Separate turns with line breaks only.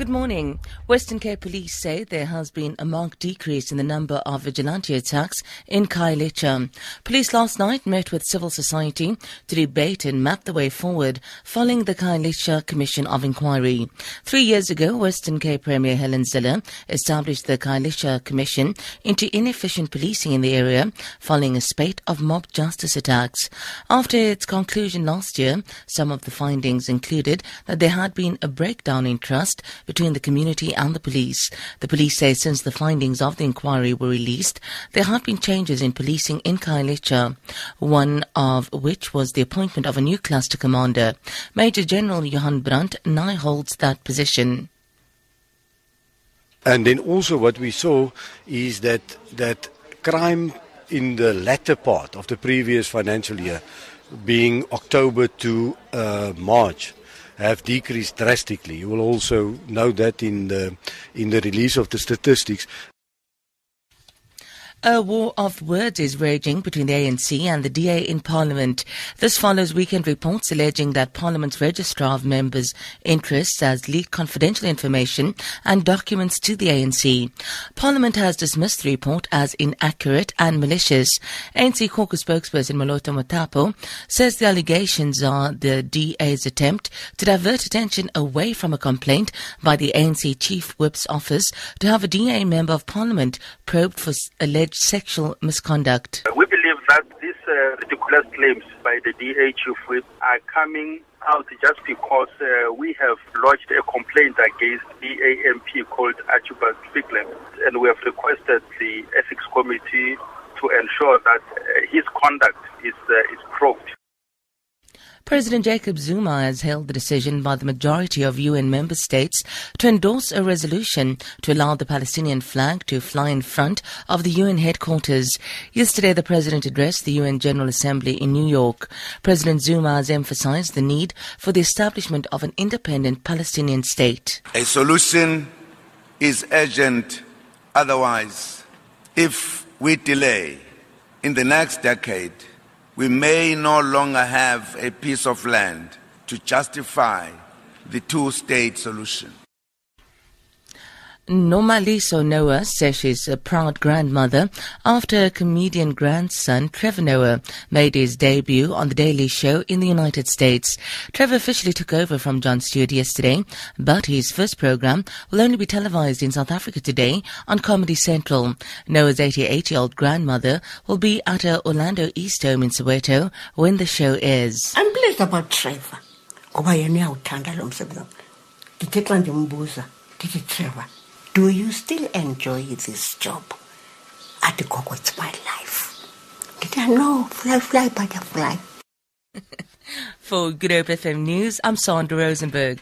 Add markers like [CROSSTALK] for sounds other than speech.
Good morning. Western Cape police say there has been a marked decrease in the number of vigilante attacks in Khayelitsha. Police last night met with civil society to debate and map the way forward following the Khayelitsha Commission of Inquiry. Three years ago, Western Cape Premier Helen Zille established the Khayelitsha Commission into inefficient policing in the area following a spate of mob justice attacks. After its conclusion last year, some of the findings included that there had been a breakdown in trust between the community and the police. The police say since the findings of the inquiry were released, there have been changes in policing in Khayelitsha, one of which was the appointment of a new cluster commander. Major General Johan Brandt now holds that position.
And then also what we saw is that that crime in the latter part of the previous financial year, being October to uh, March, have decreased drastically. You will also know that in the in the release of the statistics.
A war of words is raging between the ANC and the DA in Parliament. This follows weekend reports alleging that Parliament's Registrar of Members' Interests has leaked confidential information and documents to the ANC. Parliament has dismissed the report as inaccurate and malicious. ANC caucus spokesperson Moloto Mothapo says the allegations are the DA's attempt to divert attention away from a complaint by the ANC Chief Whip's office to have a DA member of Parliament probed for alleged alleged sexual misconduct.
We believe that these uh, ridiculous claims by the DA chief are coming out just because uh, we have lodged a complaint against the AMP called Archibold Figlan, and we have requested the ethics committee to ensure that uh, his conduct is, uh, is probed.
President Jacob Zuma has hailed the decision by the majority of UN member states to endorse a resolution to allow the Palestinian flag to fly in front of the UN headquarters. Yesterday, the president addressed the UN General Assembly in New York. President Zuma has emphasized the need for the establishment of an independent Palestinian state.
A solution is urgent. Otherwise, if we delay in the next decade, we may no longer have a piece of land to justify the two state solution.
Nomaliso Noah says she's a proud grandmother after her comedian grandson Trevor Noah made his debut on The Daily Show in the United States. Trevor officially took over from Jon Stewart yesterday, but his first program will only be televised in South Africa today on Comedy Central. Noah's 88-year-old grandmother will be at her Orlando East home in Soweto when the show airs.
I'm pleased about Trevor. ngoba trevor do you still enjoy this job? Athi gogo, it's my life. Did I know? Fly, fly, butterfly. [LAUGHS]
For Good Hope FM News, I'm Sandra Rosenberg.